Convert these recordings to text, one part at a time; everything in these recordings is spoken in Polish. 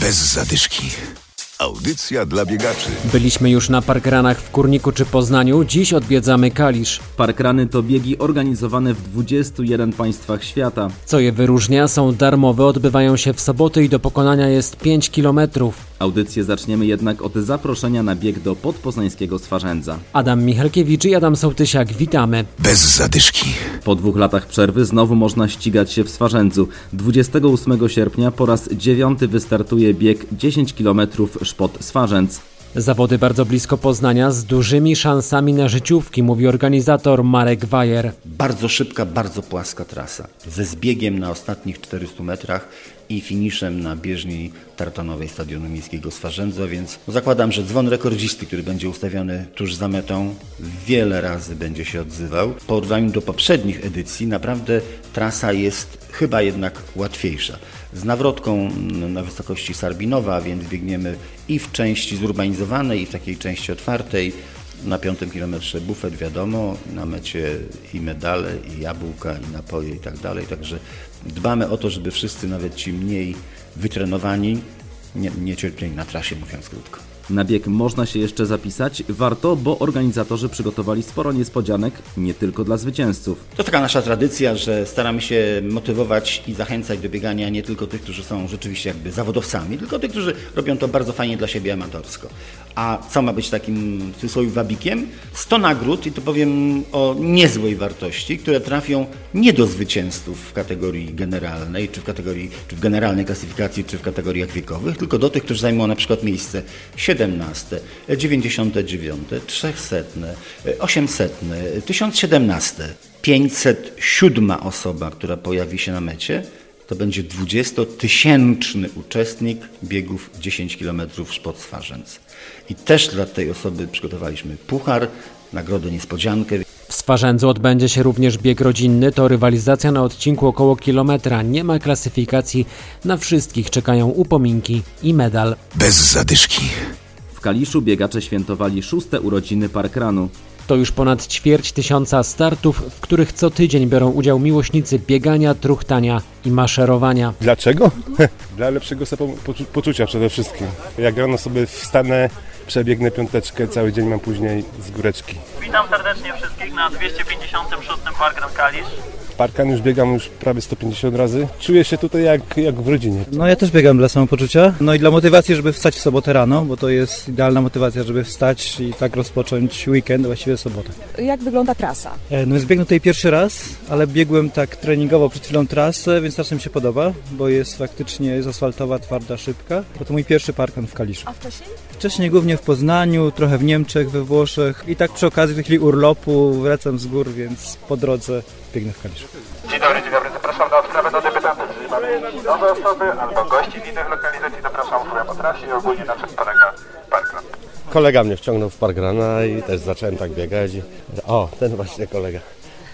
Bez zadyszki. Audycja dla biegaczy. Byliśmy już na parkranach w Kurniku czy Poznaniu, dziś odwiedzamy Kalisz. Parkrany to biegi organizowane w 21 państwach świata. Co je wyróżnia, są darmowe, odbywają się w soboty i do pokonania jest 5 kilometrów. Audycję zaczniemy jednak od zaproszenia na bieg do podpoznańskiego Swarzędza. Adam Michalkiewicz i Adam Sołtysiak, witamy. Bez zadyszki. Po dwóch latach przerwy znowu można ścigać się w Swarzędzu. 28 sierpnia po raz dziewiąty wystartuje bieg 10 km Szpot Swarzędz. Zawody bardzo blisko Poznania z dużymi szansami na życiówki, mówi organizator Marek Wajer. Bardzo szybka, bardzo płaska trasa. Ze zbiegiem na ostatnich 400 metrach i finiszem na bieżni tartanowej Stadionu Miejskiego Swarzędza, więc zakładam, że dzwon rekordzisty, który będzie ustawiony tuż za metą, wiele razy będzie się odzywał. W porównaniu do poprzednich edycji naprawdę trasa jest chyba jednak łatwiejsza. Z nawrotką na wysokości Sarbinowa, więc biegniemy i w części zurbanizowanej, i w takiej części otwartej. Na piątym kilometrze bufet wiadomo, na mecie i medale, i jabłka, i napoje i tak dalej. Także dbamy o to, żeby wszyscy, nawet ci mniej wytrenowani, nie, nie cierpieli na trasie, mówiąc krótko. Na bieg można się jeszcze zapisać. Warto, bo organizatorzy przygotowali sporo niespodzianek, nie tylko dla zwycięzców. To taka nasza tradycja, że staramy się motywować i zachęcać do biegania nie tylko tych, którzy są rzeczywiście jakby zawodowcami, tylko tych, którzy robią to bardzo fajnie dla siebie amatorsko. A co ma być takim w cudzysłowie wabikiem? 100 nagród i to powiem o niezłej wartości, które trafią nie do zwycięzców w kategorii generalnej, czy w kategorii, czy w generalnej klasyfikacji, czy w kategoriach wiekowych, tylko do tych, którzy zajmą na przykład miejsce 17, 99, 300, 800, 1017. 507 osoba, która pojawi się na mecie, to będzie 20-tysięczny uczestnik biegów 10 km Szpot Swarzędz. I też dla tej osoby przygotowaliśmy puchar, nagrodę niespodziankę. W Swarzędzu odbędzie się również bieg rodzinny, to rywalizacja na odcinku około kilometra. Nie ma klasyfikacji, na wszystkich czekają upominki i medal. Bez zadyszki. W Kaliszu biegacze świętowali szóste urodziny Parkranu. To już ponad ćwierć tysiąca startów, w których co tydzień biorą udział miłośnicy biegania, truchtania i maszerowania. Dlaczego? Dla lepszego poczucia przede wszystkim. Jak rano sobie wstanę, przebiegnę piąteczkę, cały dzień mam później z góreczki. Witam serdecznie wszystkich na 256. Parkrun Kalisz. Parkan już biegam już prawie 150 razy. Czuję się tutaj jak, jak w rodzinie. No ja też biegam dla samopoczucia. No i dla motywacji, żeby wstać w sobotę rano, bo to jest idealna motywacja, żeby wstać i tak rozpocząć weekend, właściwie sobotę. Jak wygląda trasa? E, No jest biegnę tutaj pierwszy raz, ale biegłem tak treningowo przed chwilą trasę, więc strasznie mi się podoba, bo jest faktycznie jest asfaltowa, twarda, szybka. Bo to mój pierwszy parkan w Kaliszu. A wcześniej? Wcześniej głównie w Poznaniu, trochę w Niemczech, we Włoszech i tak przy okazji w chwili urlopu wracam z gór, więc po drodze biegnę w Kaliszu. Dzień dobry, dzień dobry, zapraszam na odprawę do debiutantów. Jeżeli mamy nowe osoby albo gości w innych lokalizacji, zapraszam w po trasie i ogólnie na czym polega parkrun. Kolega mnie wciągnął w parkrana i też zacząłem tak biegać. I, o, ten właśnie kolega.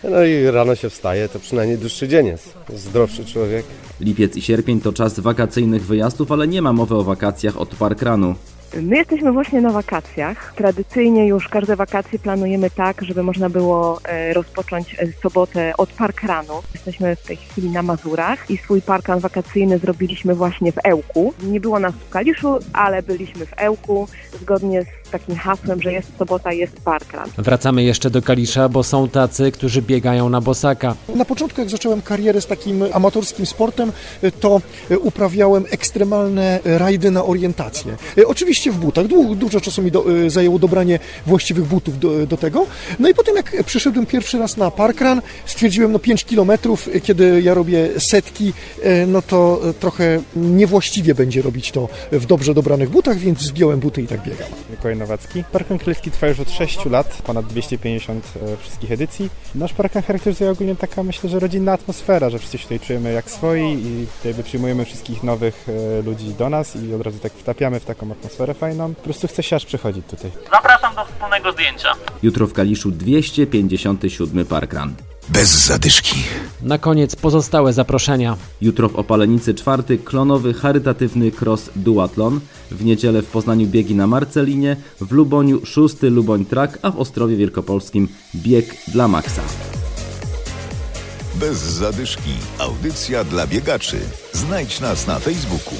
No i rano się wstaje, to przynajmniej dłuższy dzień jest. Zdrowszy człowiek. Lipiec i sierpień to czas wakacyjnych wyjazdów, ale nie ma mowy o wakacjach od Parkranu. My jesteśmy właśnie na wakacjach. Tradycyjnie już każde wakacje planujemy tak, żeby można było e, rozpocząć e, sobotę od parkranu. Jesteśmy w tej chwili na Mazurach i swój parkan wakacyjny zrobiliśmy właśnie w Ełku. Nie było nas w Kaliszu, ale byliśmy w Ełku zgodnie z takim hasłem, że jest sobota, jest parkran. Wracamy jeszcze do Kalisza, bo są tacy, którzy biegają na bosaka. Na początku, jak zacząłem karierę z takim amatorskim sportem, to uprawiałem ekstremalne rajdy na orientację. Oczywiście w butach. Du dużo czasu mi do, zajęło dobranie właściwych butów do, do, tego. No i potem, jak przyszedłem pierwszy raz na parkrun, stwierdziłem, no 5 kilometrów, kiedy ja robię setki, no to trochę niewłaściwie będzie robić to w dobrze dobranych butach, więc zdjąłem buty i tak biegam. Mikołaj Nowacki. Parkan Królewski trwa już od 6 lat, ponad 250 wszystkich edycji. Nasz parkan charakteryzuje ogólnie taka, myślę, że rodzinna atmosfera, że wszyscy się tutaj czujemy jak swoi i tutaj przyjmujemy wszystkich nowych ludzi do nas i od razu tak wtapiamy w taką atmosferę fajną. Po prostu chce się aż przechodzić tutaj. Zapraszam do wspólnego zdjęcia. Jutro w Kaliszu 257 Parkran. Bez zadyszki. Na koniec pozostałe zaproszenia. Jutro w Opalenicy czwarty klonowy charytatywny cross duatlon. W niedzielę w Poznaniu biegi na Marcelinie, w Luboniu szósty Luboń Track, a w Ostrowie Wielkopolskim bieg dla Maxa. Bez zadyszki. Audycja dla biegaczy. Znajdź nas na Facebooku.